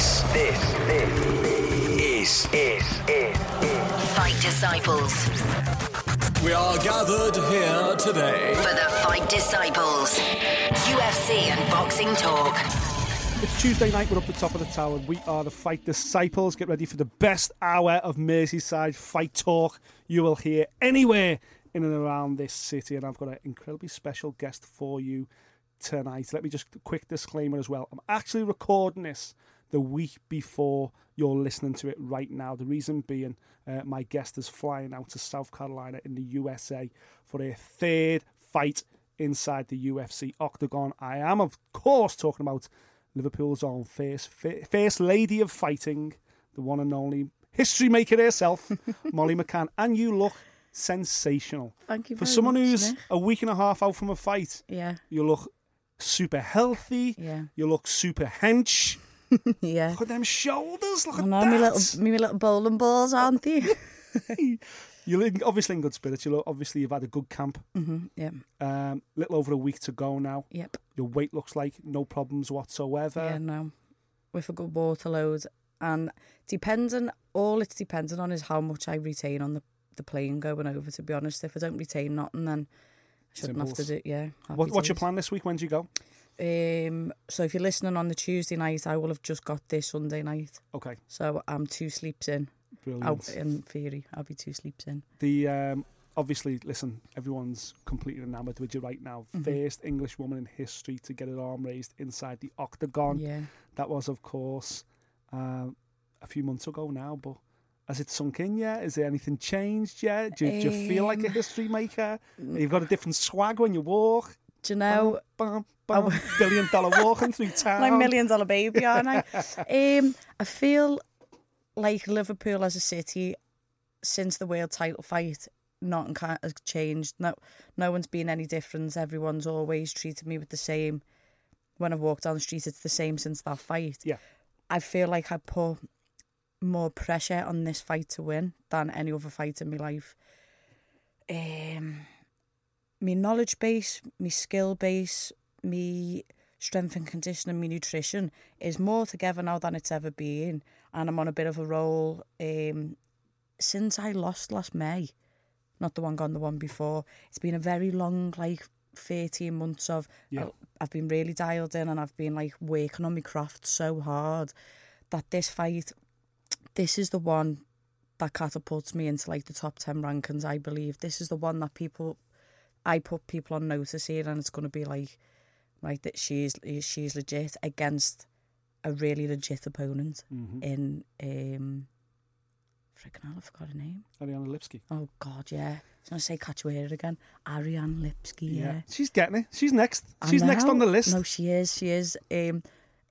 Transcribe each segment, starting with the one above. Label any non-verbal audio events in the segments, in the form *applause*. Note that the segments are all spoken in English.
This, this, this is, is, is, is. Fight Disciples. We are gathered here today. For the Fight Disciples. UFC and boxing talk. It's Tuesday night, we're up the top of the tower. We are the Fight Disciples. Get ready for the best hour of Merseyside fight talk you will hear anywhere in and around this city. And I've got an incredibly special guest for you tonight. Let me just quick disclaimer as well. I'm actually recording this the week before you're listening to it right now. The reason being, uh, my guest is flying out to South Carolina in the USA for a third fight inside the UFC octagon. I am, of course, talking about Liverpool's own first, first lady of fighting, the one and only history maker herself, *laughs* Molly McCann. And you look sensational. Thank you For someone much, who's a week and a half out from a fight, Yeah, you look super healthy. Yeah. You look super hench. *laughs* yeah. Look at them shoulders. Look I at that. my little, me little bowling balls, aren't they? *laughs* You're in, obviously in good spirits. You look, obviously you've had a good camp. mm-hmm. Yeah, Um, little over a week to go now. yep. Your weight looks like no problems whatsoever. Yeah, no. With a good water load. And depending, all it's dependent on is how much I retain on the, the plane going over, to be honest. If I don't retain nothing, then I shouldn't have to do Yeah. What, what's your plan this week? When do you go? Um, so if you're listening on the Tuesday night, I will have just got this Sunday night. Okay, So I'm two sleeps in. brilliant. Out in theory, I'll be two sleeps in. The um, obviously, listen, everyone's completely enamored with you right now. Mm-hmm. First English woman in history to get her arm raised inside the octagon. Yeah. That was, of course, um, a few months ago now. But has it sunk in yet? Is there anything changed yet? Do, you- do you feel like a Um, history maker? You've got a different swag when you walk. Do you know, Bam, bam, bam, billion dollar walking through *laughs* town. like million dollar baby, aren't I? *laughs* um, I feel like Liverpool as a city, since the world title fight, nothing has changed. No, no one's been any different. Everyone's always treated me with the same. When I've walked down the street, it's the same since that fight. Yeah. I feel like I put more pressure on this fight to win than any other fight in my life. Um, my knowledge base, my skill base, my strength and conditioning, my nutrition is more together now than it's ever been, and I'm on a bit of a roll. Um, since I lost last May, not the one gone, the one before. It's been a very long, like thirteen months of. Yeah. I've been really dialed in, and I've been like working on my craft so hard that this fight, this is the one that catapults me into like the top 10 rankings i believe this is the one that people i put people on notice here and it's going to be like right that she's she's legit against a really legit opponent Mhm. in um freaking hell i forgot her name Ariana Lipski. oh god yeah i was going to say Cachoeira again ariane lipski yeah, She's getting it. She's next. I She's next on the list. No, she is. She is. Um,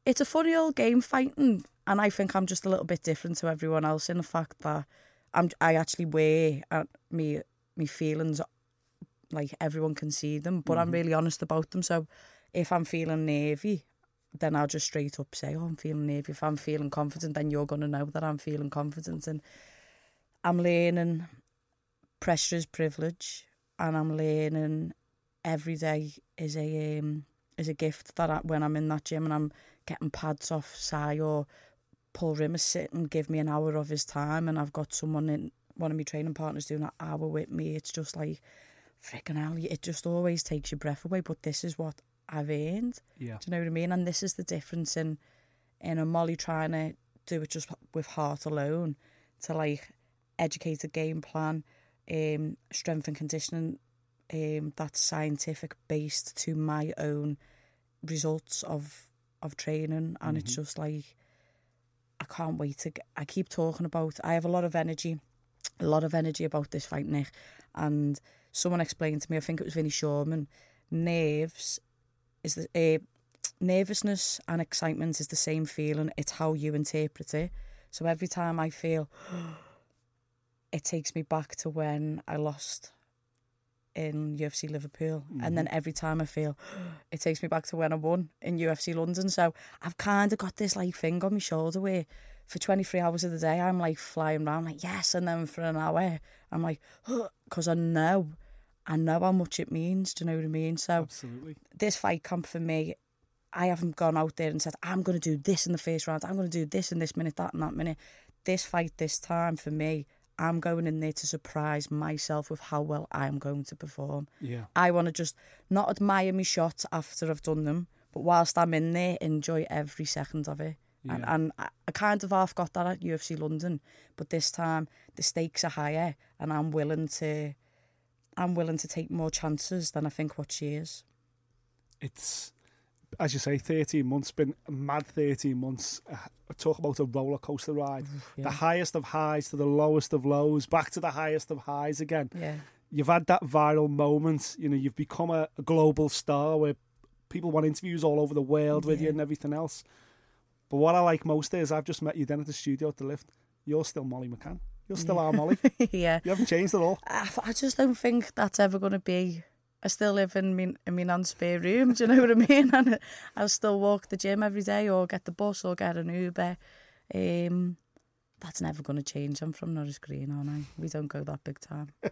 it's a funny old game fighting, and I think I'm just a little bit different to everyone else in the fact that I'm. I actually weigh uh, me me feelings like everyone can see them, but I'm really honest about them. So if I'm feeling nervy, then I'll just straight up say, "Oh, I'm feeling nervy." If I'm feeling confident, then you're gonna know that I'm feeling confident, and I'm learning. Pressure is privilege, and I'm learning every day is a um, is a gift that I, when I'm in that gym and I'm getting pads off Si or Paul Rimmer sit and give me an hour of his time and I've got someone in one of my training partners doing an hour with me. It's just like freaking hell. It just always takes your breath away. But this is what I've earned. Yeah. Do you know what I mean? And this is the difference in in a Molly trying to do it just with heart alone to like educate a game plan, um, strength and conditioning um, that's scientific based to my own results of of training, and it's just like I can't wait to. Get, I keep talking about. I have a lot of energy, a lot of energy about this fight, Nick, and someone explained to me. I think it was Vinnie Shoreman. Nerves is the uh, nervousness and excitement is the same feeling. It's how you interpret it. So every time I feel, *gasps* it takes me back to when I lost in UFC Liverpool. And then every time I feel, *gasps* it takes me back to when I won in UFC London. So I've kind of got this like thing on my shoulder where for 23 hours of the day, I'm like flying around like, yes. And then for an hour, I'm like, because I know, I know how much it means. Do you know what I mean? So Absolutely. this fight camp for me, I haven't gone out there and said, I'm going to do this in the first round, I'm going to do this in this minute, that and that minute. This fight, this time, for me, I'm going in there to surprise myself with how well I'm going to perform. Yeah. I want to just not admire my shots after I've done them, but whilst I'm in there, enjoy every second of it. And, Yeah. and I, I kind of half got that at UFC London, but this time the stakes are higher, and I'm willing to, I'm willing to take more chances than I think what she is. It's, as you say, 13 months, been a mad 13 months. Uh, talk about a roller coaster ride. The highest of highs to the lowest of lows, back to the highest of highs again. Yeah, You've had that viral moment. You know, you've become a, a global star where people want interviews all over the world with you and everything else. But what I like most is I've just met you then at the studio at the lift. You're still Molly McCann. You're still our Molly. *laughs* yeah. You haven't changed at all. I, I just don't think that's ever going to be. I still live in me in my nan's spare room. *laughs* Do you know what I mean? And I still walk the gym every day, or get the bus, or get an Uber. Um, that's never going to change. I'm from Norris Green, aren't I? We don't go that big time. *laughs*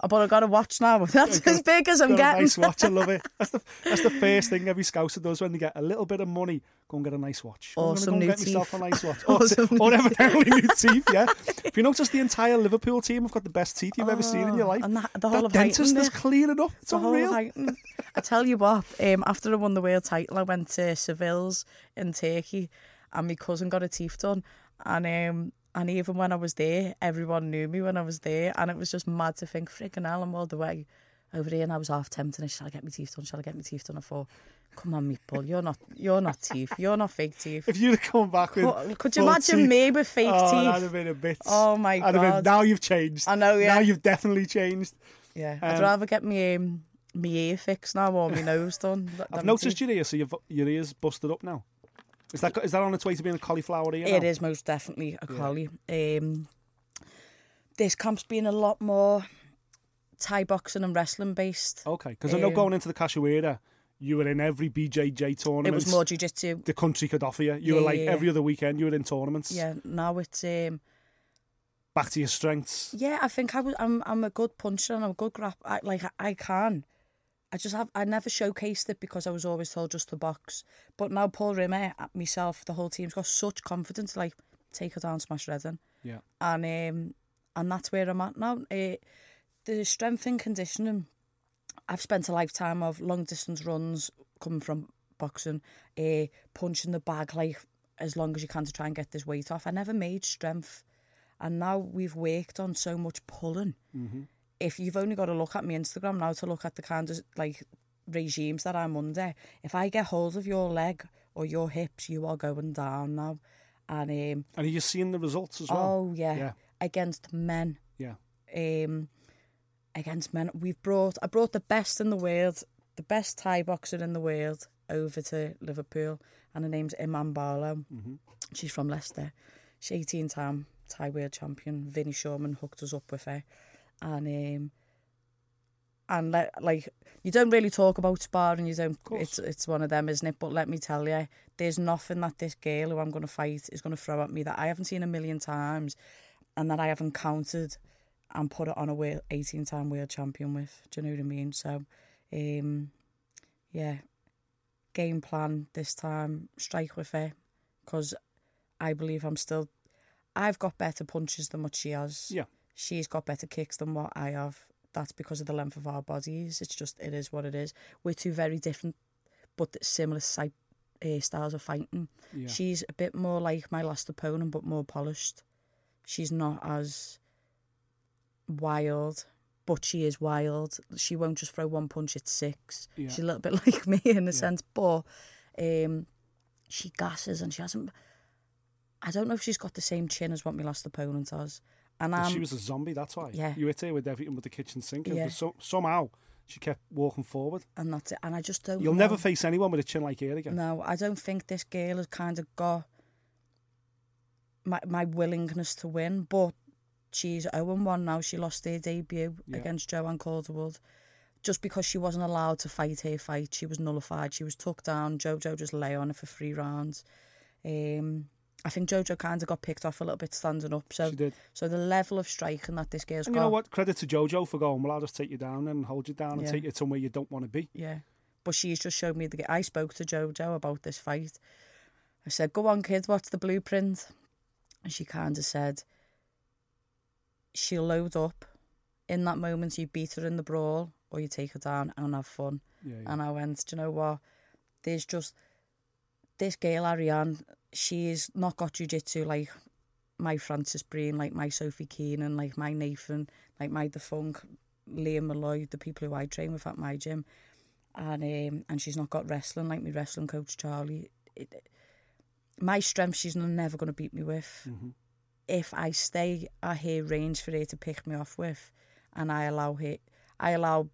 Oh, but I've got a watch now. *laughs* That's as big as I'm getting. nice watch. I love it. *laughs* That's the that's the first thing every scouser does when they get a little bit of money. Go and get a nice watch. Gonna some go new get myself teeth. a nice watch. *laughs* Or new or evidently new teeth. Yeah. If you notice, the entire Liverpool team have got the best teeth you've ever seen in your Oh, life. and that- the whole of dentist is yeah. clean enough. It's the unreal. Titan. I tell you what, um, after I won the world title, I went to Seville's in Turkey, and my cousin got a teeth done, and um, and even when I was there, everyone knew me when I was there, and it was just mad to think, freaking hell, I'm all the way over here, and I was half tempted. Shall I get my teeth done? Shall I get my teeth done? I thought, come on, meatball, you're not, you're not teeth, you're not fake teeth. If you'd have come back with, Could, could you imagine teeth, me with fake oh, that'd have been a bit. Oh, my I'd have been- God. now you've changed. I know, yeah. Now you've definitely changed. Yeah, I'd Um, rather get me um, me ear fixed now or my nose done. I've noticed teeth. your ears, so you've, your ears busted up now. Is that is that on its way to being a cauliflower ear? It now? is most definitely a collie. Um, this camp's been a lot more Thai boxing and wrestling based. Okay, because I know Um, going into the Cachoeira, you were in every BJJ tournament. it was more jiu-jitsu. the country could offer you. You were like yeah, yeah. every other weekend. You were in tournaments. Yeah, now it's um, Back to your strengths. yeah. I think I was. I'm. I'm a good puncher and I'm a good grap. Like I, I can. I just have. I never showcased it because I was always told just to box. But now Paul Rimmer, uh, myself, the whole team's got such confidence. Like take her down, smash in. Yeah. and um, and that's where I'm at now. Uh, the strength and conditioning, I've spent a lifetime of long distance runs coming from boxing, uh, punching the bag like as long as you can to try and get this weight off. I never made strength, and now we've worked on so much pulling. If you've only got to look at my Instagram now to look at the kind of like regimes that I'm under, if I get hold of your leg or your hips, you are going down now. And um, And are you seeing the results as well? Oh yeah. Yeah. Against men. Yeah. Um against men. We've brought I brought the best in the world, the best Thai boxer in the world over to Liverpool and her name's Iman Barlow. Mm-hmm. She's from Leicester. She's 18 time Thai world champion. Vinnie Shoreman hooked us up with her. And um and le- like you don't really talk about sparring, you don't it's it's one of them, isn't it? But let me tell you, there's nothing that this girl who I'm gonna fight is gonna throw at me that I haven't seen a million times and that I haven't counted and put it on a world, 18 time world champion with. Do you know what I mean? So um yeah. Game plan this time, strike with her because I believe I'm still I've got better punches than what she has Yeah. She's got better kicks than what I have. That's because of the length of our bodies. It's just, it is what it is. We're two very different, but similar si- uh, styles of fighting. Yeah. She's a bit more like my last opponent, but more polished. She's not as wild, but she is wild. She won't just throw one punch at six. Yeah. She's a little bit *laughs* like me in a sense, but um, she gasses and she hasn't. I don't know if she's got the same chin as what my last opponent has. And I'm, she was a zombie. That's why. yeah. You hit her with everything but the kitchen sink. and Yeah. So, somehow she kept walking forward. and that's it. And I just don't. You'll know. never face anyone with a chin like her again. No, I don't think this girl has kind of got my my willingness to win, but she's 0 1 now. She lost her debut Yeah. against Joanne Calderwood. Just because she wasn't allowed to fight her fight, she was nullified. She was took down. Jojo just lay on her for three rounds. Um, I think Jojo kind of got picked off a little bit standing up. So, She did. so the level of striking that this girl's And got, you know what? Credit to Jojo for going, well, I'll just take you down and hold you down and Yeah. take you somewhere you don't want to be. yeah. but she's just showed me the. I spoke to Jojo about this fight. I said, "Go on, kid. What's the blueprint?" And she kind of said, "She'll load up. In that moment, you beat her in the brawl, or you take her down and have fun." Yeah, yeah. And I went, "Do you know what? There's just this girl Ariane. She's not got jujitsu like my Francis Breen, like my Sophie Keenan, like my Nathan, like my Defunk, Liam Malloy, the people who I train with at my gym, and um, and she's not got wrestling like my wrestling coach Charlie. It, my strength, she's never going to beat me with. If I stay at her range for her to pick me off with, and I allow her, I allow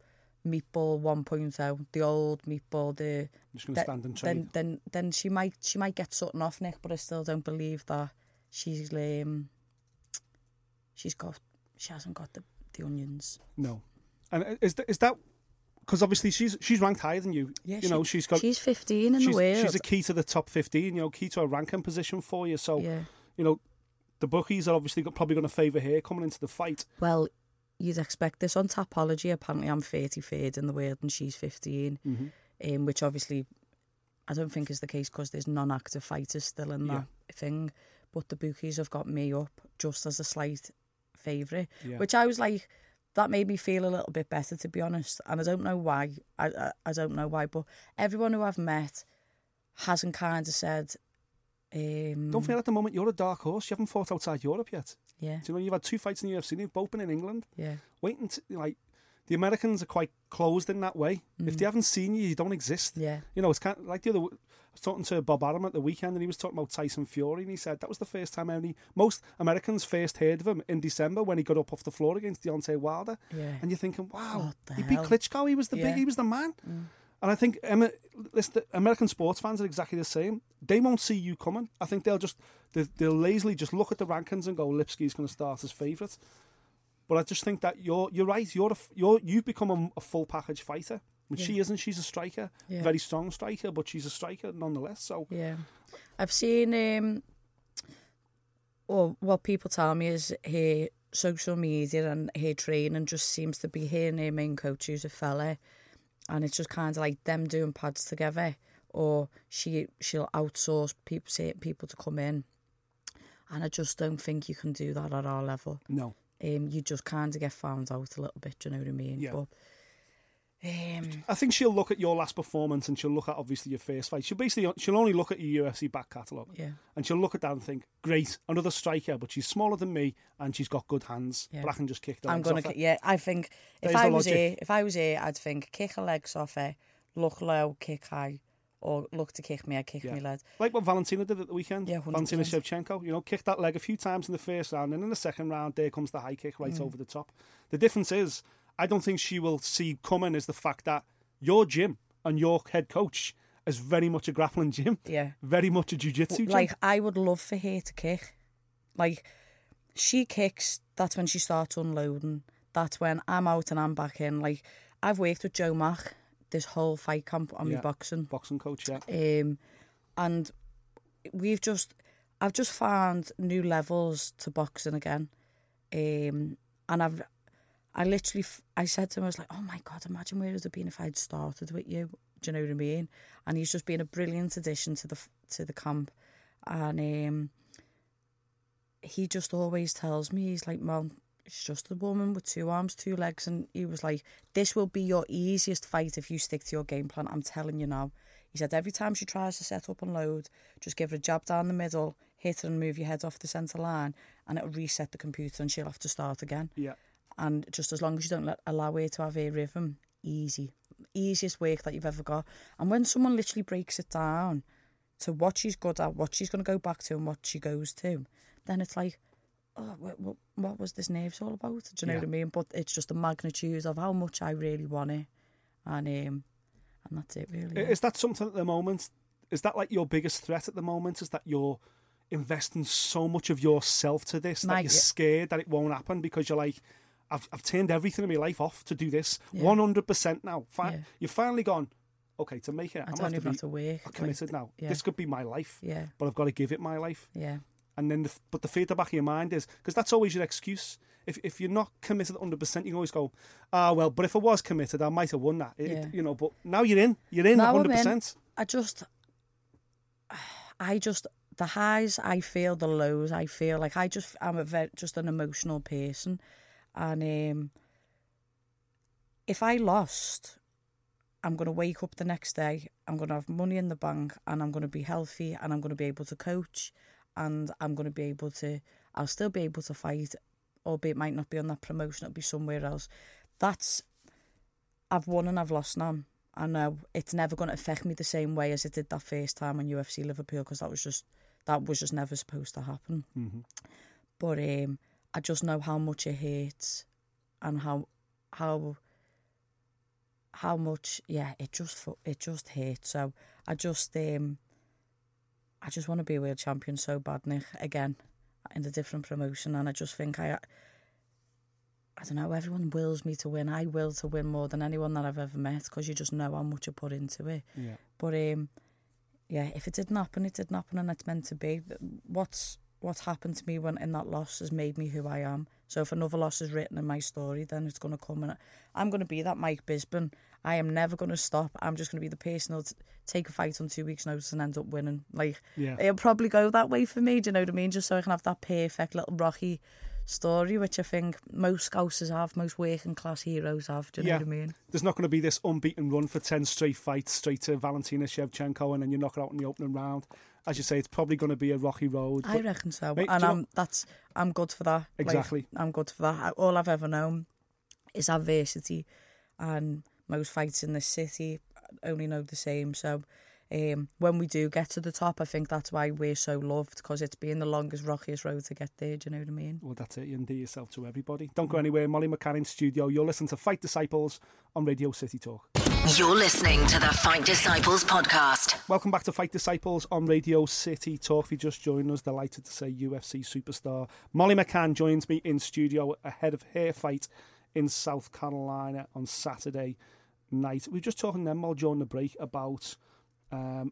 Meatball 1.0, the old Meatball, the just going to th- stand and trade. then then then she might she might get something off Nick, but I still don't believe that she's um she's got she hasn't got the, the onions. No. And is that, is that because obviously she's she's ranked higher than you. Yeah, you she- know, she's got she's fifteen in she's, the world. she's a key to the top 15, you know, key to a ranking position for you. So, yeah. you know, the bookies are obviously got, probably going to favour her coming into the fight. Well, you'd expect this on Tapology. Apparently, I'm 33rd in the world and she's 15, Mm-hmm. um, which obviously I don't think is the case because there's non-active fighters still in that thing. But the bookies have got me up just as a slight favourite, Yeah. which I was like, that made me feel a little bit better to be honest. And I don't know why. I I, I don't know why, but everyone who I've met hasn't kind of said. Um, Don't feel at the moment you're a dark horse. You haven't fought outside Europe yet. Yeah, Do you know you've had two fights in the UFC? You've both been in England. yeah, Waiting to like the Americans are quite closed in that way. If they haven't seen you, you don't exist. Mm. yeah. You know, it's kind of like the other. I was talking to Bob Arum at the weekend, and he was talking about Tyson Fury, and he said that was the first time any most Americans first heard of him in December when he got up off the floor against Deontay Wilder. Yeah. And you're thinking, wow, he beat hell? Klitschko. He was the Yeah. Mm. big, he was the man. And I think Emma, listen, American sports fans are exactly the same. They won't see you coming. I think they'll just they, they'll lazily just look at the rankings and go, Lipski's going to start as favourite. But I just think that you're you're right. You're a, you're you've become a, a full package fighter. When she isn't, she's a striker, Yeah. very strong striker, but she's a striker nonetheless. So Yeah, I've seen. Um, or what people tell me is her social media and her training just seems to be her and her main coach, who's a fella, and it's just kind of like them doing pads together. Or she she'll outsource people people to come in, and I just don't think you can do that at our level. no, Um, you just kind of get found out a little bit. Do you know what I mean? Yeah. But, um, I think she'll look at your last performance and she'll look at obviously your first fight. She'll basically she'll only look at your UFC back catalogue. Yeah. And she'll look at that and think, great, another striker, but she's smaller than me and she's got good hands. Yeah. But I can just kick the I'm legs gonna, off her. yeah. I think if There's I was logic. here, if I was here, I'd think kick her legs off her, look low, kick high, or look to kick me, I kick Yeah. me lead. Like what Valentina did at the weekend. Yeah, Valentina 100%. Shevchenko, you know, kicked that leg a few times in the first round, and in the second round, there comes the high kick Mm. right over the top. The difference is, I don't think she will see coming is the fact that your gym and your head coach is very much a grappling gym, Yeah. very much a jiu-jitsu gym. Like I would love for her to kick. Like she kicks, that's when she starts unloading. That's when I'm out and I'm back in. Like I've worked with Joe Mack this whole fight camp on Yeah. my boxing. boxing coach, yeah. um, and we've just I've just found new levels to boxing again, um, and I've I literally I said to him I was like, oh my god, imagine where it would have been if I'd started with you. Do you know what I mean? And he's just been a brilliant addition to the to the camp, and um, he just always tells me he's like, Mom, it's just a woman with two arms, two legs, and he was like, this will be your easiest fight if you stick to your game plan. I'm telling you now. He said every time she tries to set up and load, just give her a jab down the middle, hit her and move your head off the centre line, and it'll reset the computer and she'll have to start again. Yeah. And just as long as you don't let, allow her to have a rhythm, easy. Easiest work that you've ever got. And when someone literally breaks it down to what she's good at, what she's going to go back to, and what she goes to, then it's like, oh, what, what, what was this nerves all about? Do you know Yeah. what I mean? But it's just the magnitude of how much I really want it. And, um, and that's it, really. Is that something at the moment? Is that like your biggest threat at the moment? Is that you're investing so much of yourself to this that you're scared that it won't happen because you're like, I've, I've turned everything in my life off to do this. Yeah. 100% now. Fi- Yeah. You've finally gone, okay, to make it, I I'm don't going even have to to be work. like, committed now. yeah. This could be my life, Yeah, but I've got to give it my life. yeah, And then, the, but the fear at the back of your mind is because that's always your excuse. if if you're not committed 100, percent you can always go, ah well, but if I was committed, I might have won that. It- Yeah. You know, but now you're in, you're in Now I'm 100. in. percent I just, *sighs* I just the highs I feel, the lows I feel. Like I just, I'm a very just an emotional person, and um, if I lost, I'm gonna wake up the next day. I'm gonna have money in the bank, and I'm gonna be healthy, and I'm gonna be able to coach, and I'm gonna be able to. I'll still be able to fight, albeit it might not be on that promotion. It'll be somewhere else. That's I've won and I've lost now. I know it's never going to affect me the same way as it did that first time on UFC Liverpool because that was just that was just never supposed to happen. Mm-hmm. But um, I just know how much it hurts and how how how much yeah it just it just hurts. So I just um I just want to be a world champion so bad, Nick, again in a different promotion, and I just think I. I don't know, everyone wills me to win. I will to win more than anyone that I've ever met because you just know how much I put into it. Yeah. But um, yeah, if it didn't happen, it didn't happen, and it's meant to be. What's what's happened to me when in that loss has made me who I am. So if another loss is written in my story, then it's going to come, and I'm going to be that Mike Bisping. I am never going to stop. I'm just going to be the person who'll take a fight on two weeks' notice and end up winning. Like Yeah. it'll probably go that way for me. Do you know what I mean? Just so I can have that perfect little Rocky story, which I think most scousers have, most working class heroes have. Do you Yeah. know what I mean? There's not going to be this unbeaten run for 10 straight fights straight to Valentina Shevchenko and then you knock it out in the opening round. As you say, it's probably going to be a rocky road. I reckon so, Mate, and I'm know- that's I'm good for that. Like, Exactly. I'm good for that. All I've ever known is adversity, and most fights in this city only know the same. So, um, when we do get to the top, I think that's why we're so loved because it's been the longest, rockiest road to get there. Do you know what I mean? Well, that's it. You endear yourself to everybody. Don't go anywhere. Molly McCann in studio. You'll listen to Fight Disciples on Radio City Talk. You're listening to the Fight Disciples podcast. Welcome back to Fight Disciples on Radio City Talk. If you just joined us, delighted to say UFC superstar Molly McCann joins me in studio ahead of her fight in South Carolina on Saturday night. We were just talking then, Molly, during the break about um,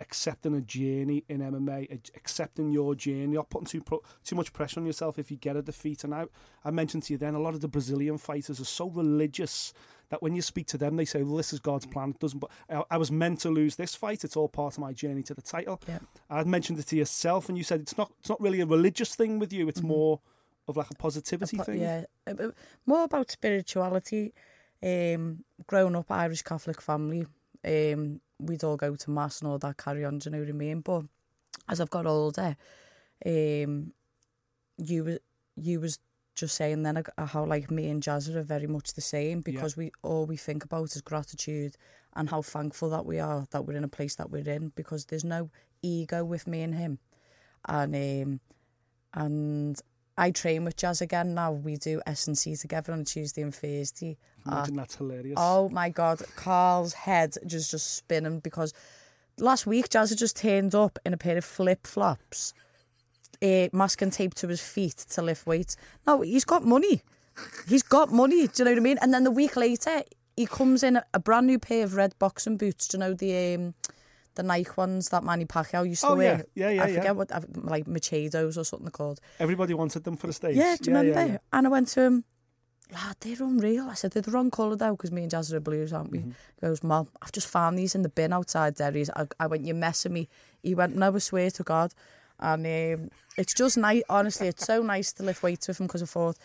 accepting a journey in MMA, accepting your journey, not putting too pro- too much pressure on yourself if you get a defeat. And I, I mentioned to you then, a lot of the Brazilian fighters are so religious that when you speak to them, they say, "Well, this is God's plan." It doesn't. But I, I was meant to lose this fight. It's all part of my journey to the title. Yeah. I mentioned it to yourself, and you said it's not. It's not really a religious thing with you. It's more of like a positivity Po- thing. Yeah, more about spirituality. Um, growing up Irish Catholic family, um, we'd all go to mass and all that carry on. Do you know what I mean? But as I've got older, um, you you was just saying then uh, how like me and Jazz are very much the same because we all we think about is gratitude and how thankful that we are that we're in a place that we're in because there's no ego with me and him, and um, and I train with Jazz again now. We do S and C together on Tuesday and Thursday. Imagine that's hilarious. Oh my god, Carl's head just just spinning because last week Jazz had just turned up in a pair of flip flops, uh, masking tape to his feet to lift weights. No, he's got money. He's got money. Do you know what I mean? And then the week later, he comes in a brand new pair of red boxing boots. Do you know the um, the Nike ones that Manny Pacquiao used to Oh, wear? yeah. Yeah, yeah, I yeah. forget what like Machados or something called. Everybody wanted them for the stage. Yeah, do you remember? yeah, yeah. And I went to him, lad, they're unreal. I said, they're the wrong colour though, because me and Jazz are blues, aren't we? Mm-hmm. He goes, Mom, I've just found these in the bin outside Derry's. I, I went, you're messing me. He went, no, I swear to God. And um, it's just nice, honestly, it's so nice to lift weights with him because I thought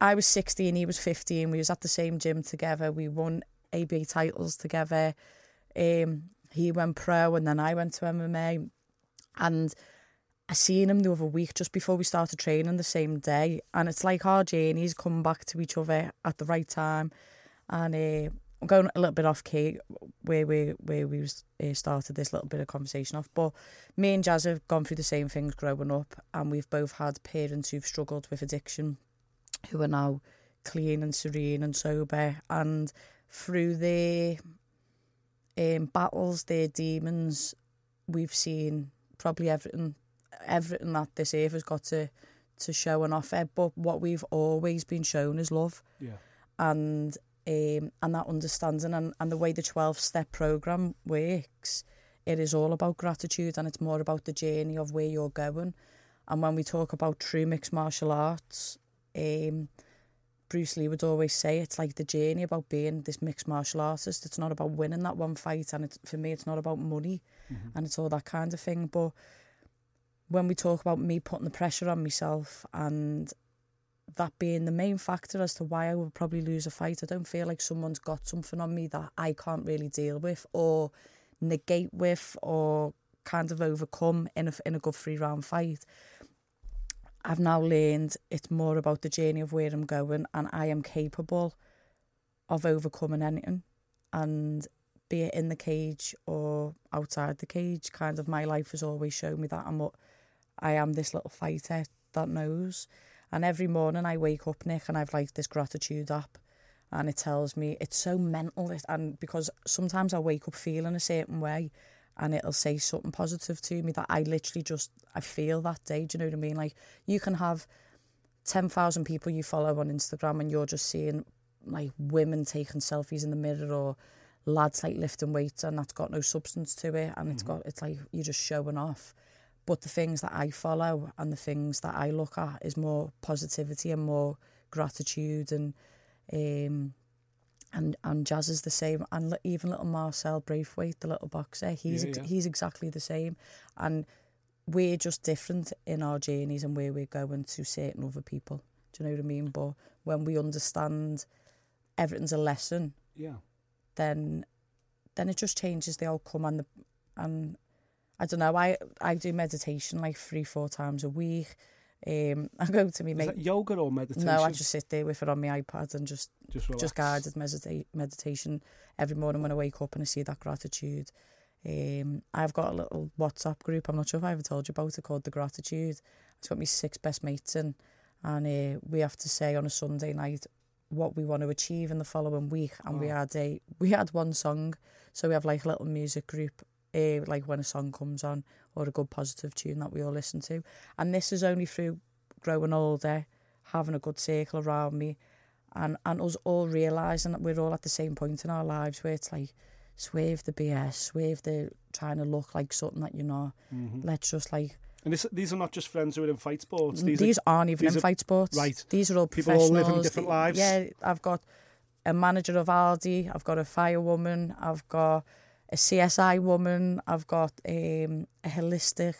I was 16, he was 15. We was at the same gym together. We won ABA titles together. Um, he went pro and then I went to MMA. And I seen him the other week just before we started training the same day, and it's like our journeys come back to each other at the right time. And uh, going a little bit off key where we where we uh, started this little bit of conversation off, but me and Jazz have gone through the same things growing up, and we've both had parents who've struggled with addiction, who are now clean and serene and sober, and through their um, battles, their demons, we've seen probably everything everything that this earth has got to to show and offer. But what we've always been shown is love Yeah. and um, and that understanding and, and the way the 12 step program works it is all about gratitude and it's more about the journey of where you're going and when we talk about true mixed martial arts um, Bruce Lee would always say it's like the journey about being this mixed martial artist. It's not about winning that one fight, and it's, for me, it's not about money, and it's all that kind of thing. But when we talk about me putting the pressure on myself and that being the main factor as to why I would probably lose a fight, I don't feel like someone's got something on me that I can't really deal with or negate with or kind of overcome in a, in a good three round fight. I've now learned it's more about the journey of where I'm going and I am capable of overcoming anything and be it in the cage or outside the cage, kind of my life has always shown me that I'm what I am this little fighter that knows. And every morning I wake up, Nick, and I've like this gratitude app and it tells me it's so mental and because sometimes I wake up feeling a certain way and it'll say something positive to me that I literally just I feel that day. Do you know what I mean? Like you can have ten thousand people you follow on Instagram and you're just seeing like women taking selfies in the mirror or lads like lifting weights and that's got no substance to it and it's mm-hmm. got it's like you're just showing off. But the things that I follow and the things that I look at is more positivity and more gratitude and um and and Jazz is the same and even little Marcel Braithwaite, the little boxer, he's Yeah, yeah. he's exactly the same and we're just different in our journeys and where we're going to certain other people. Do you know what I mean? But when we understand everything's a lesson, Yeah. then then it just changes the outcome and the and I don't know. I I do meditation like three four times a week. Um, *laughs* I go to me Is mate. that yoga or meditation? No, I just sit there with it on my iPad and just just, relax. just guided medita- meditation every morning when I wake up and I see that gratitude. Um, I've got a little WhatsApp group. I'm not sure if I ever told you about it called the Gratitude. It's got me six best mates in, and uh, we have to say on a Sunday night what we want to achieve in the following week. And we had a we had one song, so we have like a little music group. Uh, like when a song comes on or a good positive tune that we all listen to and this is only through growing older having a good circle around me and and us all realizing that we're all at the same point in our lives where it's like swerve the BS, swerve the trying to look like something that you're not. Mm-hmm. Let's just like And this, these are not just friends who are in fight sports. these, These, are, aren't even these in are- fight sports. right. These are all People all living different lives. Yeah, I've got a manager of Aldi. I've got a firewoman. I've got a CSI woman. I've got um, a holistic,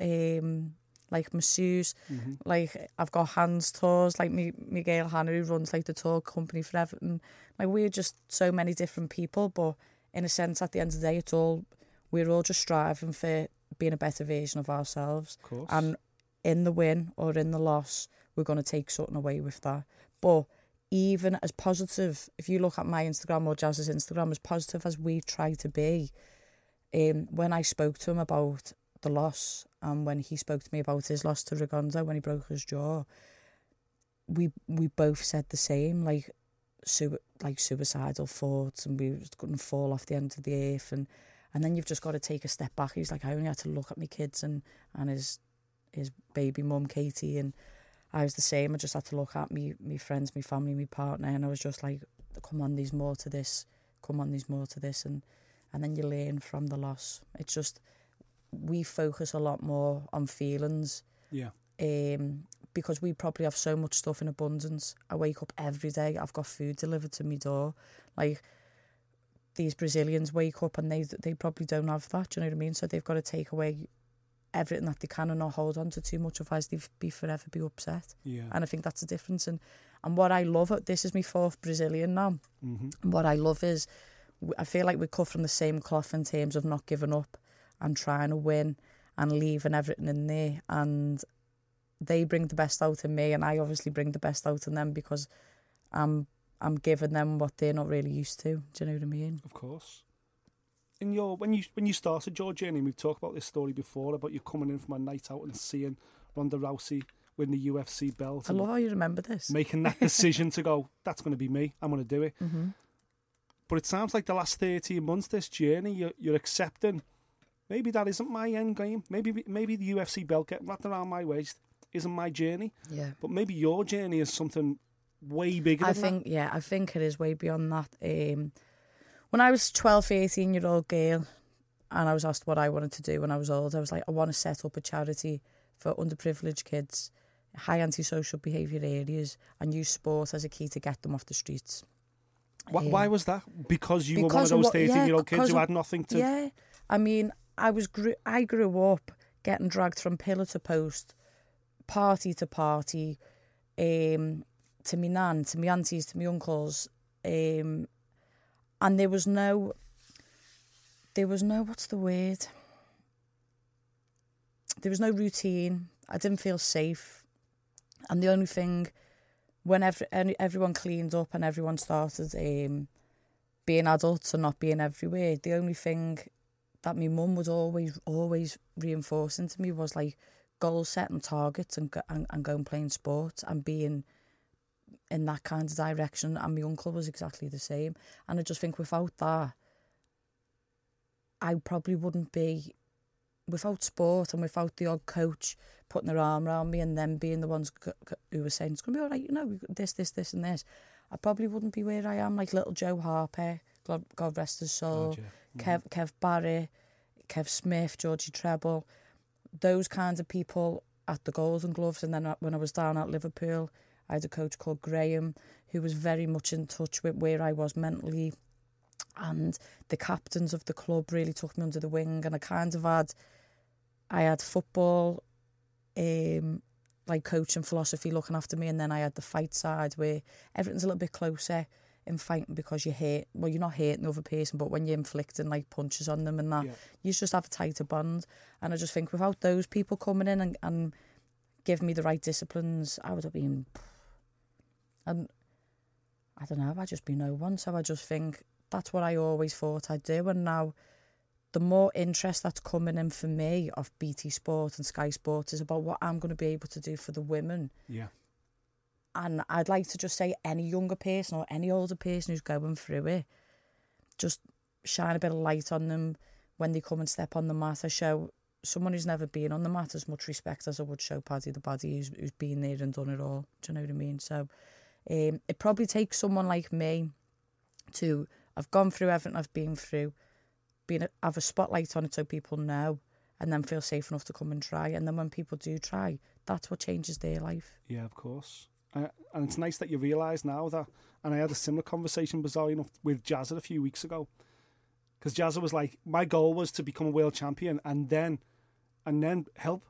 um, like masseuse. Mm-hmm. Like I've got hands tours. Like me, Miguel Hanna who runs like the tour company for Everton. Like we're just so many different people, but in a sense, at the end of the day, it's all we're all just striving for being a better version of ourselves. Of. And in the win or in the loss, we're going to take something away with that. But even as positive, if you look at my Instagram or Jazz's Instagram, as positive as we try to be, um, when I spoke to him about the loss and when he spoke to me about his loss to Rigondeaux when he broke his jaw, we we both said the same, like su- like suicidal thoughts, and we to fall off the end of the earth, and and then you've just got to take a step back. He's like, I only had to look at my kids and and his his baby mum Katie, and I was the same. I just had to look at me, me friends, my family, my partner, and I was just like, come on, there's more to this. Come on, there's more to this, and and then you learn from the loss. It's just we focus a lot more on feelings yeah. um, because we probably have so much stuff in abundance. I wake up every day, I've got food delivered to my door. Like these Brazilians wake up and they they probably don't have that. Do you know what I mean? So they've got to take away everything that they can and not hold on to too much, otherwise they'd be forever be upset. Yeah. And I think that's the difference. And and what I love, this is my fourth Brazilian now. Mm-hmm. What I love is, I feel like we cut from the same cloth in terms of not giving up and trying to win and leaving everything in there. And they bring the best out in me, and I obviously bring the best out in them because I'm I'm giving them what they're not really used to. Do you know what I mean? Of course. In your when you when you started your journey, we've talked about this story before about you coming in from a night out and seeing Ronda Rousey win the UFC belt. I love how you remember this. making that decision to go, that's going to be me. I'm going to do it. hmm But it sounds like the last 13 months, this journey, you're, you're accepting. Maybe that isn't my end game. Maybe maybe the UFC belt getting wrapped around my waist isn't my journey. Yeah. But maybe your journey is something way bigger I than think, yeah, I think it is way beyond that. Um, when I was 12, 13 year old girl, and I was asked what I wanted to do when I was old, I was like, I want to set up a charity for underprivileged kids high antisocial behaviour areas and use sport as a key to get them off the streets. Why, why was that? Because you were one of those what- yeah, thirteen-year-old kids who had nothing to. Yeah, I mean, I was grew, I grew up getting dragged from pillar to post, party to party, um, to me nan, to me aunties, to me uncles, um, and there was no, there was no what's the word? There was no routine. I didn't feel safe, and the only thing, when every, everyone cleaned up and everyone started um, being adults and not being everywhere, the only thing that my mum was always always reinforcing to me was like goal setting targets and and, and going playing sports and being in that kind of direction and my uncle was exactly the same. And I just think without that I probably wouldn't be without sport and without the odd coach putting their arm around me and them being the ones who were saying it's going to be all right you know this this this and this I probably wouldn't be where I am. Like little Joe Harper God, God rest his oh, soul mm-hmm. Kev, Kev Barry, Kev Smith, Georgie Treble, those kinds of people at the Golden Gloves. And then when I was down at Liverpool, I had a coach called Graham who was very much in touch with where I was mentally. And the captains of the club really took me under the wing. And I kind of had, I had football, um, like coaching philosophy looking after me. And then I had the fight side where everything's a little bit closer in fighting because you hate well you're not hating the other person but when you're inflicting like punches on them and that Yeah. you just have a tighter bond and I just think without those people coming in and, and give me the right disciplines I would have been and I don't know I just be no one so I just think that's what I always thought I'd do and now the more interest that's coming in for me of BT Sport and Sky Sport is about what I'm going to be able to do for the women Yeah. and I'd like to just say any younger person or any older person who's going through it, just shine a bit of light on them when they come and step on the mat. I show someone who's never been on the mat as much respect as I would show Paddy the Baddy who's, who's been there and done it all. Do you know what I mean? So um, it probably takes someone like me to have gone through everything I've been through, being have a spotlight on it so people know, and then feel safe enough to come and try. And then when people do try, that's what changes their life. Yeah, of course. Uh, and it's nice that you realise now that. And I had a similar conversation, bizarrely enough, with Jazza a few weeks ago. Because Jazza was like, my goal was to become a world champion and then, and then help.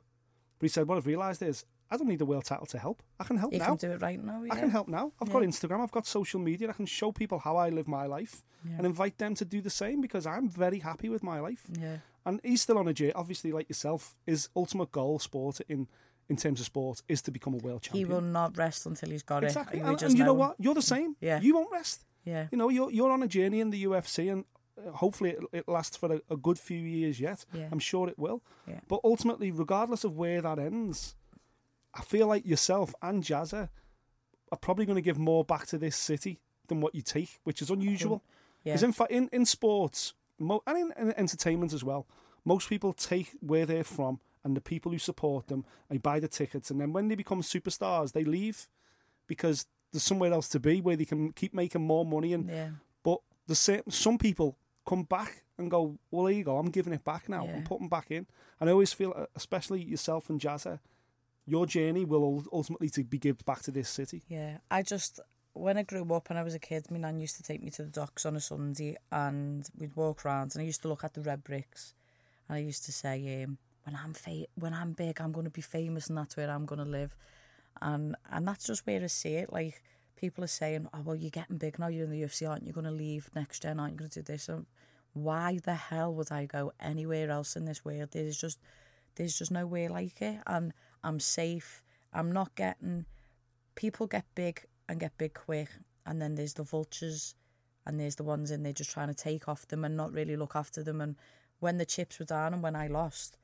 But he said, what I've realised is, I don't need a world title to help. I can help You now. can do it right now. Yeah. I can help now. I've got Instagram, I've got social media. I can show people how I live my life Yeah. and invite them to do the same because I'm very happy with my life. Yeah. And he's still on a journey. Obviously, like yourself, his ultimate goal, sport in in terms of sport, is to become a world champion. He will not rest until he's got exactly. it. And, and you know what? You're the same. Yeah. You won't rest. Yeah. You know, you're you're on a journey in the UFC, and uh, hopefully it, it lasts for a, a good few years yet. Yeah. I'm sure it will. Yeah. But ultimately, regardless of where that ends, I feel like yourself and Jazza are probably going to give more back to this city than what you take, which is unusual. Yeah. Because in fact, in, in sports mo- and in, in entertainment as well, most people take where they're from and the people who support them. They buy the tickets, and then when they become superstars, they leave because there's somewhere else to be where they can keep making more money. And Yeah. but the same, some people come back and go, "Well, there you go. I'm giving it back now. I'm Yeah. putting back in." And I always feel, uh, especially yourself and Jazza, your journey will ultimately to be given back to this city. Yeah. I just when I grew up and I was a kid, my nan used to take me to the docks on a Sunday and we'd walk around and I used to look at the red bricks and I used to say, um, when I'm fa- when I'm big, I'm going to be famous and that's where I'm going to live. And and that's just where I see it. Like people are saying, oh well, you're getting big now. You're in the UFC, aren't you going to leave next gen? Aren't you going to do this? And why the hell would I go anywhere else in this world? There's just there's just nowhere like it, and I'm safe. I'm not getting. People get big and get big quick, and then there's the vultures, and there's the ones in there just trying to take off them and not really look after them. And when the chips were down and when I lost,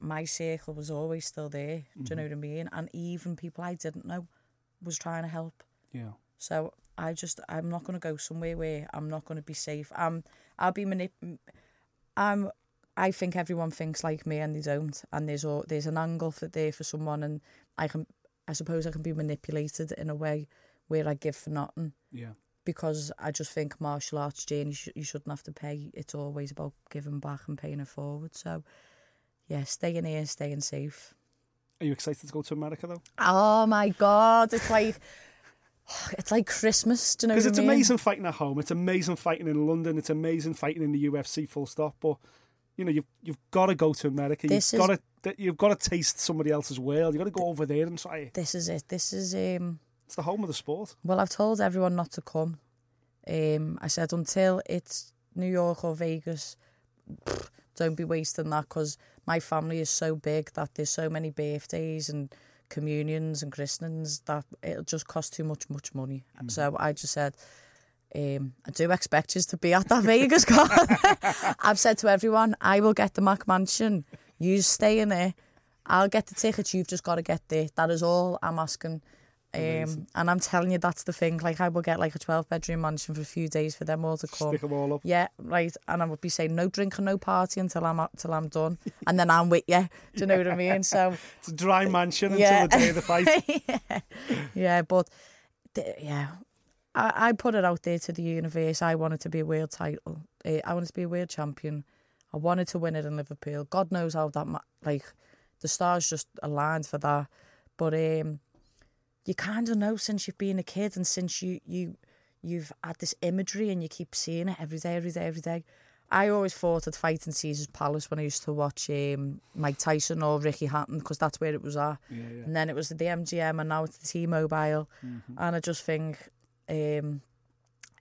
my circle was always still there. Do you know mm-hmm. what I mean? And even people I didn't know was trying to help. Yeah. So I just I'm not going to go somewhere where I'm not going to be safe. I'm I'll be manip. I'm. I think everyone thinks like me and they don't. And there's all there's an angle for there for someone, and I can I suppose I can be manipulated in a way where I give for nothing Yeah. because I just think martial arts journey you, sh- you shouldn't have to pay. It's always about giving back and paying it forward. So yeah, staying here, staying safe. Are you excited to go to America though? Oh my god, it's like *sighs* it's like Christmas. Do you know Because it's I mean? amazing fighting at home. It's amazing fighting in London. It's amazing fighting in the UFC. Full stop. But you know, you've you've got to go to America. This you've is- got to you've got to taste somebody else's world. You've got to go over there and try it. This is it. This is um. It's the home of the sport. Well, I've told everyone not to come. Um, I said until it's New York or Vegas, pfft, don't be wasting that because my family is so big that there's so many birthdays and communions and christenings that it'll just cost too much, much money. So I just said, um, I do expect you to be at that Vegas *laughs* card. I've said to everyone, I will get the Mac Mansion. You stay in there. I'll get the tickets. You've just got to get there. That is all I'm asking. Um, and I'm telling you, that's the thing. Like, I will get like a 12 bedroom mansion for a few days for them all to come. Stick them all up. Yeah, right. And I would be saying no drink and no party until I'm till I'm done, and then I'm with you. Do you know what I mean? So *laughs* It's a dry mansion Yeah. until the day of the fight. yeah, *laughs* yeah, but yeah, I, I put it out there to the universe. I wanted to be a world title. Uh, I wanted to be a world champion. I wanted to win it in Liverpool. God knows how that ma- like the stars just aligned for that. But um, you kind of know since you've been a kid and since you you you've had this imagery and you keep seeing it every day, every day, every day. I always thought I'd fight in Caesar's Palace when I used to watch um, Mike Tyson or Ricky Hatton because that's where it was at. Yeah, yeah. And then it was the MGM and now it's the T-Mobile. And I just think um,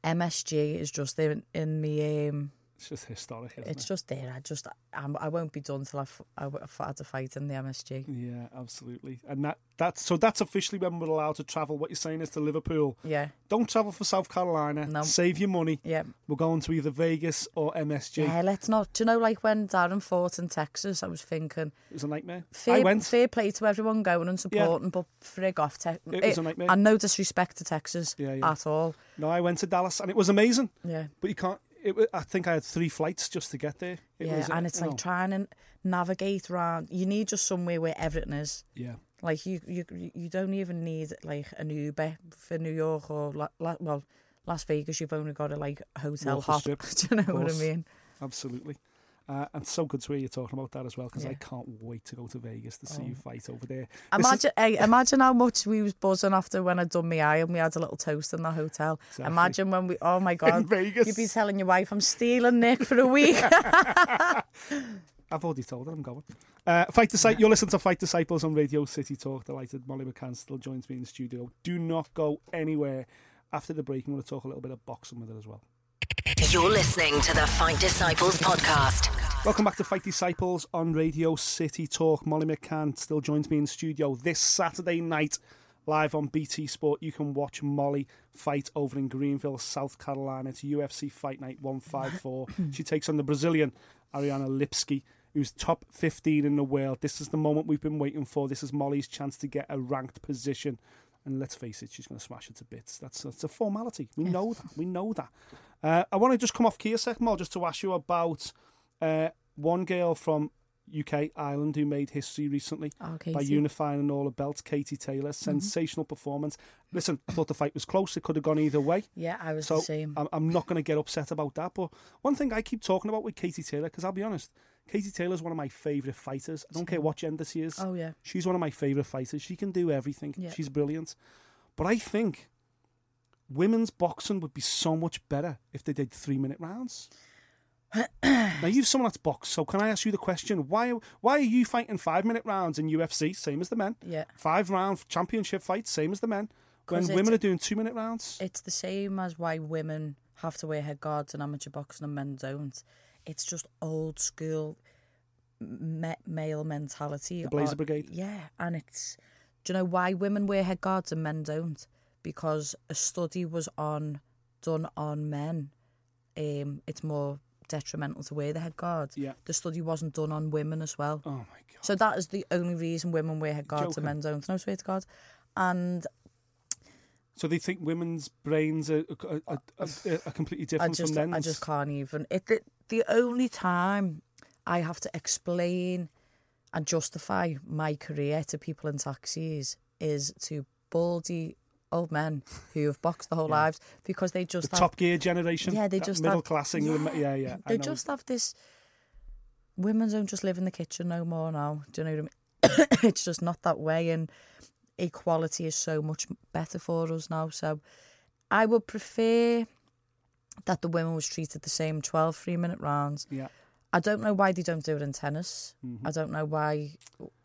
MSG is just in, in me. Um, It's just historic, isn't it's it? just there. I just I'm, I won't be done till I've, I've had to fight in the MSG. Yeah, absolutely. And that that's so that's officially when we're allowed to travel. What you're saying is to Liverpool. Yeah, Don't travel for South Carolina. No. Save your money. yeah. We're going to either Vegas or MSG. Yeah, let's not. Do you know, like when Darren fought in Texas, I was thinking, It was a nightmare. fair, I went. fair play to everyone going and supporting, but frig off. Te- It was a nightmare. And no disrespect to Texas Yeah, yeah. at all. No, I went to Dallas and it was amazing. Yeah. But you can't. It, I think I had three flights just to get there. It yeah, was, and it's like know, trying to navigate around. You need just somewhere where everything is. yeah. Like you, you, you don't even need like an Uber for New York or La, La, well, Las Vegas. You've only got a like hotel hop. strip, *laughs* Do you know what I mean? Absolutely. Uh, and so good to hear you talking about that as well because I can't wait to go to Vegas to see Oh. you fight over there. This is- Imagine, hey, imagine how much we was buzzing after when I'd done my eye and we had a little toast in the hotel. Exactly. Imagine when we, oh my *laughs* God, Vegas. you'd be telling your wife, I'm stealing Nick for a week. *laughs* *laughs* I've already told her I'm going. Uh, Fight Disci- You're listening to Fight Disciples on Radio City Talk. Delighted Molly McCann still joins me in the studio. Do not go anywhere. After the break, I'm going to talk a little bit of boxing with her as well. You're listening to the Fight Disciples podcast. Welcome back to Fight Disciples on Radio City Talk. Molly McCann still joins me in studio this Saturday night, live on BT Sport. You can watch Molly fight over in Greenville, South Carolina. It's UFC Fight Night 154. *laughs* she takes on the Brazilian Ariana Lipski, who's top 15 in the world. This is the moment we've been waiting for. This is Molly's chance to get a ranked position. And let's face it, she's going to smash it to bits. That's, that's a formality. We know that. We know that. Uh, I want to just come off key a second, Molly, just to ask you about uh, one girl from UK, Ireland, who made history recently Oh, by unifying unifying all the belts. Katie Taylor, sensational performance. Listen, I thought the fight was close. It could have gone either way. yeah, I was So the same. I'm, I'm not going to get upset about that. But one thing I keep talking about with Katie Taylor, because I'll be honest, Katie Taylor's one of my favourite fighters. I don't care what gender she is. Oh, yeah. She's one of my favourite fighters. She can do everything. Yeah. She's brilliant. But I think women's boxing would be so much better if they did three minute rounds. Now you've someone that's boxed, so can I ask you the question? Why why are you fighting five minute rounds in UFC, same as the men? Yeah. Five round championship fights, same as the men. When women are doing two minute rounds. It's the same as why women have to wear head guards in amateur boxing and men don't. It's just old school me- male mentality. The Blazer or- Brigade. Yeah, and it's. Do you know why women wear head guards and men don't? Because a study was on done on men. Um, it's more detrimental to wear the head guard. Yeah. The study wasn't done on women as well. Oh my god. So that is the only reason women wear head guards and men don't. No, swear to God. And So they think women's brains are, are, are, are, completely different just, from men's. I just can't even. It, the, the only time I have to explain and justify my career to people in taxis is to baldy old men who have boxed the whole lives because they the just have, Top Gear generation. Yeah, they just middle have- class England. Yeah, yeah. I they just have this. Women don't just live in the kitchen no more now. Do you know what I *coughs* it's just not that way, and equality is so much better for us now. So I would prefer that the women was treated the same 12 three minute rounds. Yeah. I don't know why they don't do it in tennis. I don't know why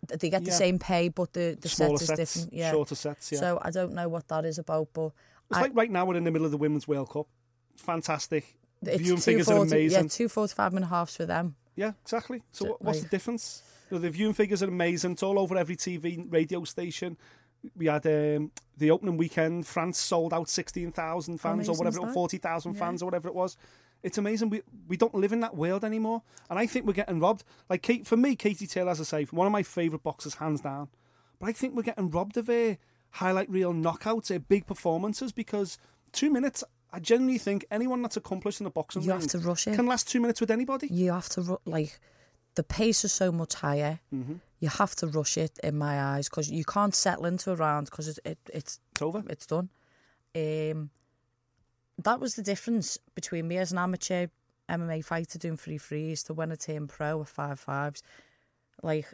they get the Mm-hmm. Yeah. same pay, but the, the Smaller set is sets, different. Yeah. shorter sets. Yeah. So I don't know what that is about, but it's I- like right now we're in the middle of the Women's World Cup. Fantastic. it's Viewing figures are amazing. Yeah, two 45 minute halves for them. Yeah, exactly. So, So, what, what's the difference? You know, the viewing figures are amazing. It's all over every TV radio station. We had um, the opening weekend. France sold out sixteen thousand fans, or amazing whatever, is or that? forty thousand Yeah. fans, or whatever it was. It's amazing. We we don't live in that world anymore, and I think we're getting robbed. Like Kate, for me, Katie Taylor, as I say, one of my favourite boxers, hands down. But I think we're getting robbed of her highlight reel knockouts, her big performances, because two minutes. I genuinely think anyone that's accomplished in the boxing You have to rush it. can last two minutes with anybody. You have to, ru- like, the pace is so much higher. Mm-hmm. You have to rush it, in my eyes, because you can't settle into a round because it, it, it's It's over. it's done. Um, that was the difference between me as an amateur MMA fighter doing three threes to when I turned pro with five fives. Like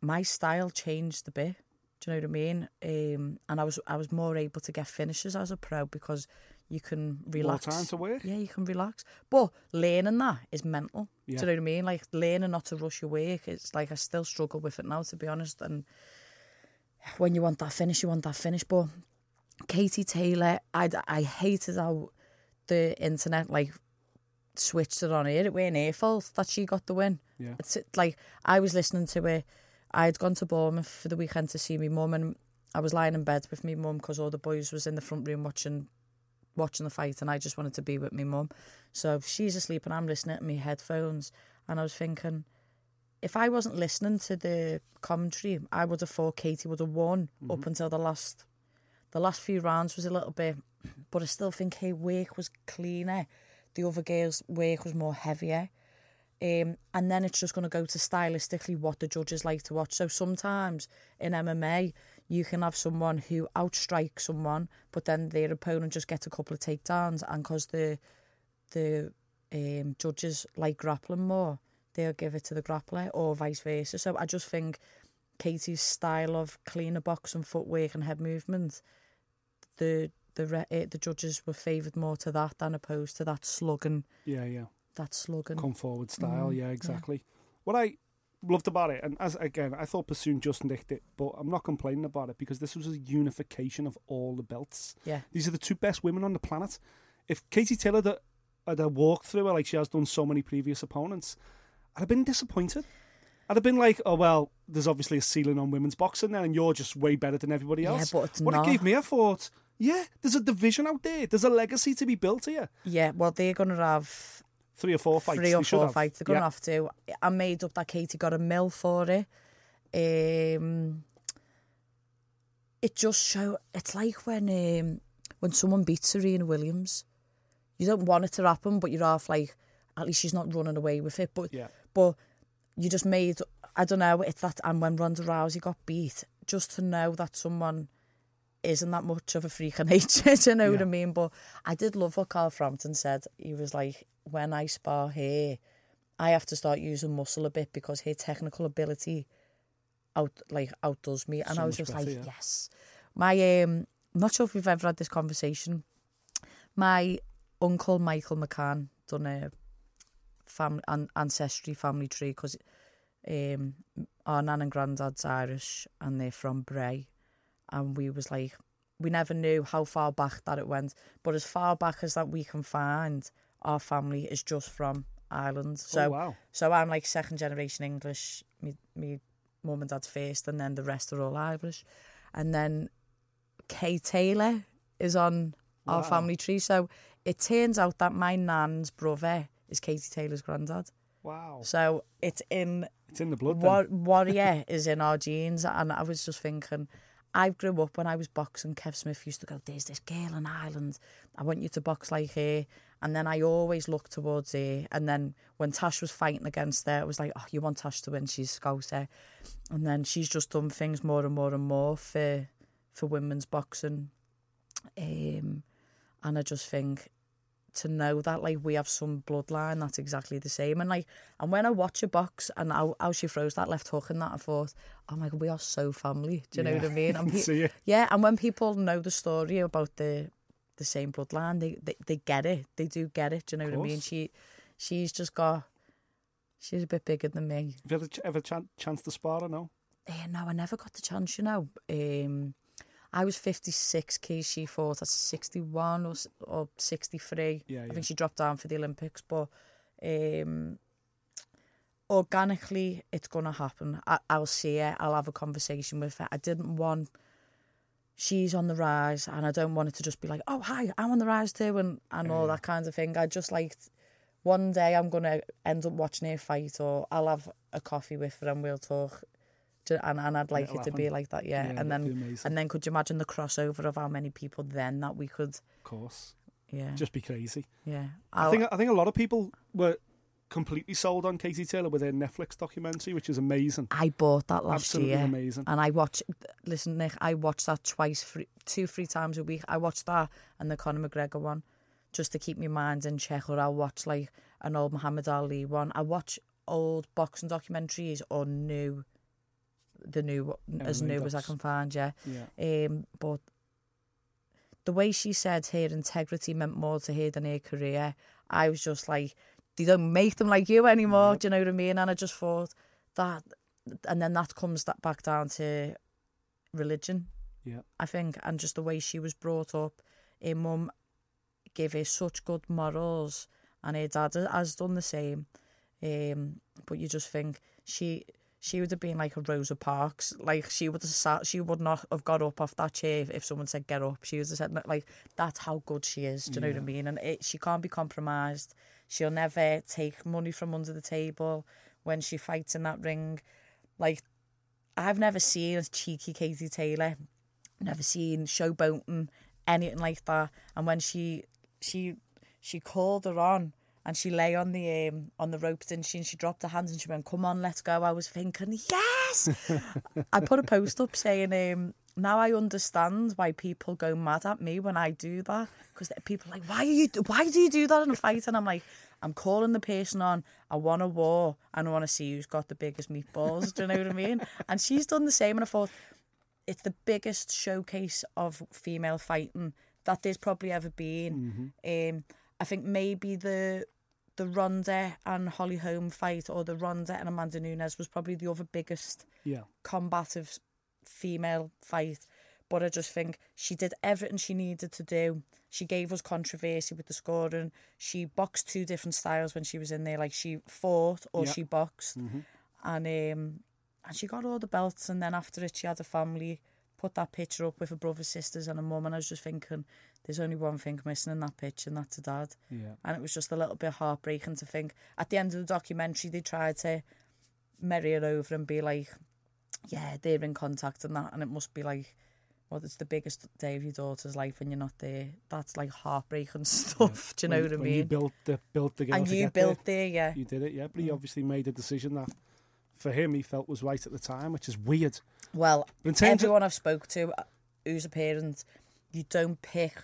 my style changed a bit. Do you know what I mean? Um, and I was I was more able to get finishes as a pro because you can relax. time to work. Yeah, you can relax. But learning that is mental. Yeah. Do you know what I mean? Like learning not to rush your work. It's like I still struggle with it now, to be honest. And when you want that finish, you want that finish. But Katie Taylor, I, I hated how the internet like switched it on here. It weren't her fault that she got the win. Yeah. It's like I was listening to it. I had gone to Bournemouth for the weekend to see my mum, and I was lying in bed with my mum because all the boys was in the front room watching watching the fight, and I just wanted to be with my mum. So she's asleep, and I'm listening to my headphones, and I was thinking, if I wasn't listening to the commentary, I would have thought Katie would have won mm-hmm. up until the last the last few rounds was a little bit, but I still think her work was cleaner. The other girls' work was more heavier. Um, and then it's just going to go to stylistically what the judges like to watch. So sometimes in MMA, you can have someone who outstrikes someone, but then their opponent just gets a couple of takedowns, and because the the um, judges like grappling more, they'll give it to the grappler, or vice versa. So I just think Katie's style of cleaner box and footwork and head movement, the the re- uh, the judges were favoured more to that than opposed to that slugging Yeah, yeah. that slugging. Come forward style. Mm, yeah, exactly. What I loved about it, and as again, I thought Persoon just nicked it, but I'm not complaining about it because this was a unification of all the belts. Yeah. These are the two best women on the planet. If Katie Taylor had, had a walk through her like she has done so many previous opponents, I'd have been disappointed. I'd have been like, oh, well, there's obviously a ceiling on women's boxing there, and you're just way better than everybody else. Yeah, but it's what not. it gave me, I thought, yeah, there's a division out there. There's a legacy to be built here. Yeah, well, they're going to have Three or four fights. three or four fights. They're going to Yeah. have to. I made up that Katie got a mill for it. Um, it just show. It's like when um, when someone beats Serena Williams, you don't want it to happen, but you're half like, at least she's not running away with it. But Yeah. but you just made. I don't know. It's that, and when Ronda Rousey got beat, just to know that someone isn't that much of a freak of *laughs* nature, do you know what I mean? But I did love what Carl Frampton said. He was like, when I spar here, I have to start using muscle a bit because her technical ability out like outdoes me. And So I was just better, like, yeah. yes. My um I'm not sure if we've ever had this conversation. My uncle Michael McCann done a family an ancestry family tree because um, our nan and granddad's Irish and they're from Bray, and we was like, we never knew how far back that it went, but as far back as that we can find, our family is just from Ireland. Oh, so, oh, wow. so I'm like second generation English. Me, me, mum and dad's first, and then the rest are all Irish, and then Kay Taylor is on our family tree. So it turns out that my nan's brother is Katie Taylor's granddad. Wow. So it's in It's in the blood. then. War- warrior is in our genes, and I was just thinking. I grew up when I was boxing. Kev Smith used to go, "There's this girl in Ireland. I want you to box like her." And then I always looked towards her. And then when Tash was fighting against her, it was like, "Oh, you want Tash to win? She's Scouser." And then she's just done things more and more and more for for women's boxing. Um, and I just think to know that like we have some bloodline that's exactly the same. And like and when I watch a box and how, how she throws that left hook and that I thought oh my god we are so family. Do you know Yeah, what I mean? And *laughs* it. yeah and when people know the story about the the same bloodline they they, they get it. They do get it. Do you know what I mean? she she's just got she's a bit bigger than me. Have you ever, ch- ever chan- chance to spar or no? Eh, no, I never got the chance, you know. Um, I was 56 kg, she fought at 61 or, or 63. Yeah, yeah. I think she dropped down for the Olympics, but um, organically, it's going to happen. I, I'll see her, I'll have a conversation with her. I didn't want, she's on the rise, and I don't want it to just be like, oh, hi, I'm on the rise too, and, and all that kind of thing. I just liked, one day I'm going to end up watching her fight, or I'll have a coffee with her and we'll talk. And, and I'd like It'll it to happen. be like that, yeah. Yeah, and then and then could you imagine the crossover of how many people then that we could, Of course. yeah, Just be crazy. yeah. I I'll- think I think a lot of people were completely sold on Katie Taylor with their Netflix documentary, which is amazing. I bought that last Absolutely year, amazing. and I watch. Listen, Nick, I watch that twice, three, two, three times a week. I watch that and the Conor McGregor one, just to keep my mind in check. Or I'll watch like an old Muhammad Ali one. I watch old boxing documentaries or new, the new as new as I can find. Yeah, Yeah. Um, but the way she said her integrity meant more to her than her career, I was just like, they don't make them like you anymore. Do you know what I mean? And I just thought that, and then that comes that back down to religion, Yeah. I think, and just the way she was brought up. Her mum gave her such good morals, and her dad has done the same. Um, but you just think she she would have been like a Rosa Parks. Like she would have sat, she would not have got up off that chair if, if someone said get up. She would have said like that's how good she is. Do you know what I mean? And it, she can't be compromised. She'll never take money from under the table when she fights in that ring. Like I've never seen a cheeky Katie Taylor, never seen showboating, anything like that. And when she she she called her on and she lay on the um, on the ropes, didn't she? And she dropped her hands and she went, "Come on, let's go." I was thinking, yes. *laughs* I put a post up saying, um, "Now I understand why people go mad at me when I do that because people are like, why are you? Why do you do that in a fight?" And I'm like. I'm calling the person on. I want a war, and I want to see who's got the biggest meatballs. Do you know what I mean? And she's done the same. And I thought, it's the biggest showcase of female fighting that there's probably ever been. Um, I think maybe the the Ronda and Holly Holm fight, or the Ronda and Amanda Nunes, was probably the other biggest Yeah. combative female fight. But I just think she did everything she needed to do. She gave us controversy with the scoring. She boxed two different styles when she was in there. Like she fought or Yeah. she boxed, and um, and she got all the belts. And then after it, she had a family. Put that picture up with her brothers, sisters, and a mum. And I was just thinking, there's only one thing missing in that picture, and that's a dad. Yeah. And it was just a little bit heartbreaking to think. At the end of the documentary, they tried to marry it over and be like, yeah, they're in contact and that, and it must be like, well, it's the biggest day of your daughter's life and you're not there. That's like heartbreaking *laughs* stuff. Do you know when, what I mean? you built the built the girl and you built there, there, yeah. you did it, yeah. But he obviously made a decision that for him he felt was right at the time, which is weird. Well, terms of- everyone I've spoke to uh, who's a parent, you don't pick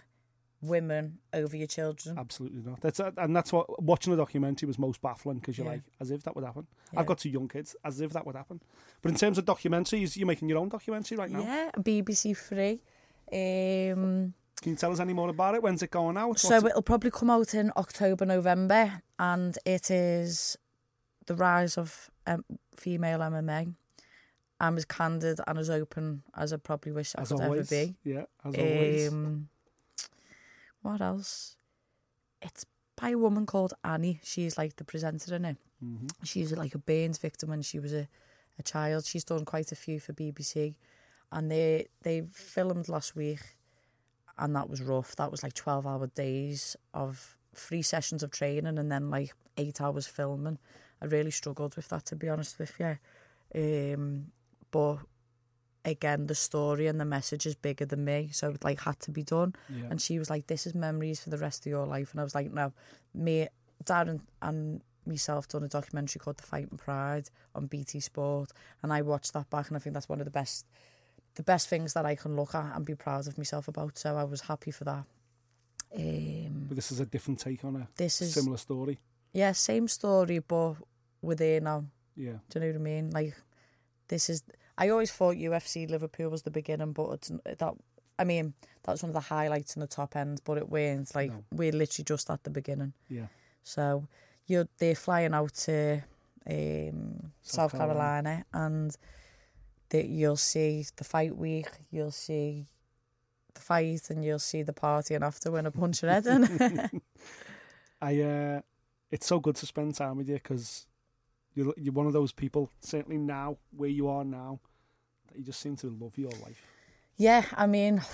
women over your children. Absolutely not. That's uh, and that's what watching the documentary was most baffling because you're Yeah. like, as if that would happen. Yeah. I've got two young kids, as if that would happen. But in terms of documentaries, you're making your own documentary right now. Yeah, BBC Three. Um, Can you tell us any more about it? When's it going out? so What's it- it'll probably come out in October, November, and it is the rise of um, female MMA. I'm as candid and as open as I probably wish I as could always, ever be. yeah, as always. Um, what else? It's by a woman called Annie. She's like the presenter in it. Mm-hmm. She's like a burns victim when she was a, a child. She's done quite a few for BBC, and they they filmed last week, and that was rough. That was like twelve hour days of three sessions of training and then like eight hours filming. I really struggled with that to be honest with you. Um, but again, the story and the message is bigger than me, so it like had to be done. Yeah. And she was like, "This is memories for the rest of your life," and I was like, "No, me, Dad, and, and myself done a documentary called The Fight and Pride on BT Sport, and I watched that back, and I think that's one of the best, the best things that I can look at and be proud of myself about. So I was happy for that. Um, But this is a different take on it. This is- similar story. yeah, same story, but we're there now. Yeah. Do you know what I mean? Like, this is. I always thought UFC Liverpool was the beginning, but it's that. I mean, that was one of the highlights in the top end, but it weren't. Like, No. we're literally just at the beginning. Yeah. So you're they're flying out to um, South South, Carolina. and they, you'll see the fight week, you'll see the fight, and you'll see the party, and after win a punch head in. *laughs* I uh, it's so good to spend time with you because you're you're one of those people. Certainly now, where you are now, that you just seem to love your life. yeah, I mean, *sighs*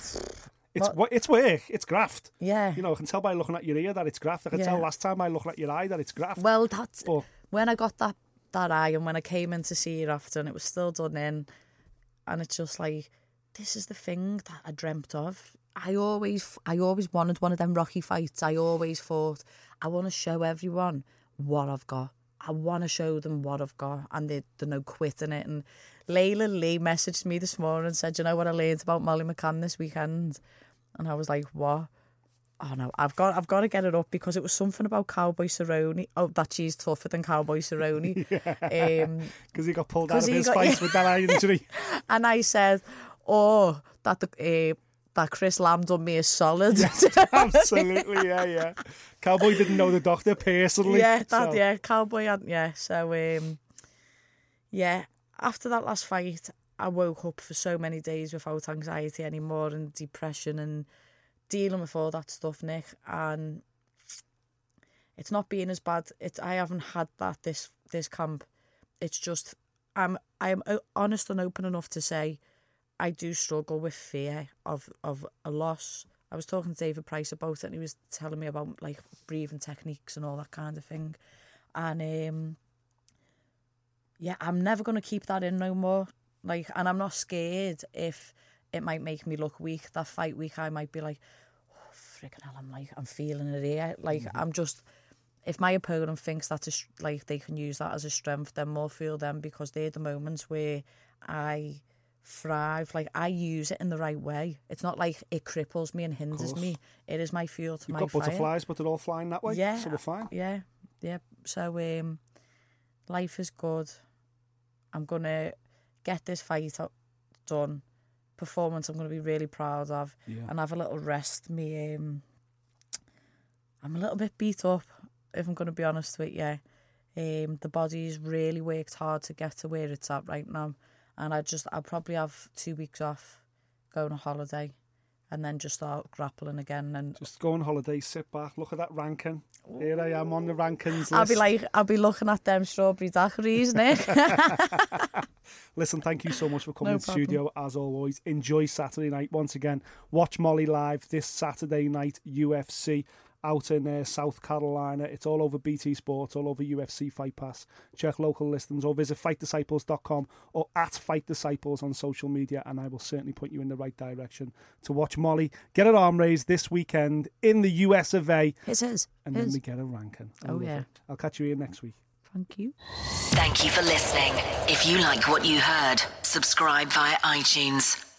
It's What- it's work. It's graft. yeah. You know, I can tell by looking at your ear that it's graft. I can Yeah. tell last time I looked at your eye that it's graft. Well, that's but when I got that that eye, and when I came in to see you after, and it was still done in, and it's just like this is the thing that I dreamt of. I always, I always wanted one of them Rocky fights. I always thought I want to show everyone what I've got. I want to show them what I've got, and they, they're no quitting it. And Layla Lee messaged me this morning and said, "You know what I learned about Molly McCann this weekend?" And I was like, "What?" Oh no, I've got I've got to get it up because it was something about Cowboy Cerrone. Oh, that she's tougher than Cowboy Cerrone. *laughs* um, because he got pulled out of his got- fight *laughs* with that eye injury. and I said, "Oh, that the uh, that Chris Lamb done me a solid." *laughs* *laughs* Absolutely, yeah, yeah. Cowboy didn't know the doctor personally. yeah, that so- yeah, Cowboy had yeah. So um, yeah, after that last fight, I woke up for so many days without anxiety anymore and depression and dealing with all that stuff, Nick. And it's not being as bad. It's I haven't had that this this camp. It's just I'm I'm honest and open enough to say I do struggle with fear of of a loss. I was talking to David Price about it, and he was telling me about like breathing techniques and all that kind of thing. And um, yeah, I'm never gonna keep that in no more. Like, and I'm not scared if it might make me look weak. That fight week, I might be like, oh, freaking hell, I'm like, I'm feeling it here. Like, I'm just. If my opponent thinks that's a, like they can use that as a strength, then more feel them because they're the moments where I thrive. Like I use it in the right way. It's not like it cripples me and hinders me. It is my fuel to You've my got fire. butterflies, but they're all flying that way. Yeah, so we're fine. Yeah, yeah. So um, life is good. I'm gonna get this fight up, done. Performance I'm gonna be really proud of, Yeah. and have a little rest. Me, um, I'm a little bit beat up, if I'm gonna be honest with you. Um, the body's really worked hard to get to where it's at right now, and I just I'll probably have two weeks off, go on a holiday, and then just start grappling again. And just go on holiday, sit back, look at that ranking. Ooh. Here I am on the rankings list. I'll be like, I'll be looking at them strawberry daiquiris, Nick. *laughs* Listen, thank you so much for coming no to the studio as always. Enjoy Saturday night once again. Watch Molly live this Saturday night UFC. Out in uh, South Carolina. It's all over BT Sports, all over UFC Fight Pass. Check local listings or visit fightdisciples.com or at Fight Disciples on social media, and I will certainly point you in the right direction to watch Molly get her arm raised this weekend in the US of A, It is. and then we get a ranking. I Oh, yeah. it. I'll catch you here next week. Thank you. Thank you for listening. If you like what you heard, subscribe via iTunes.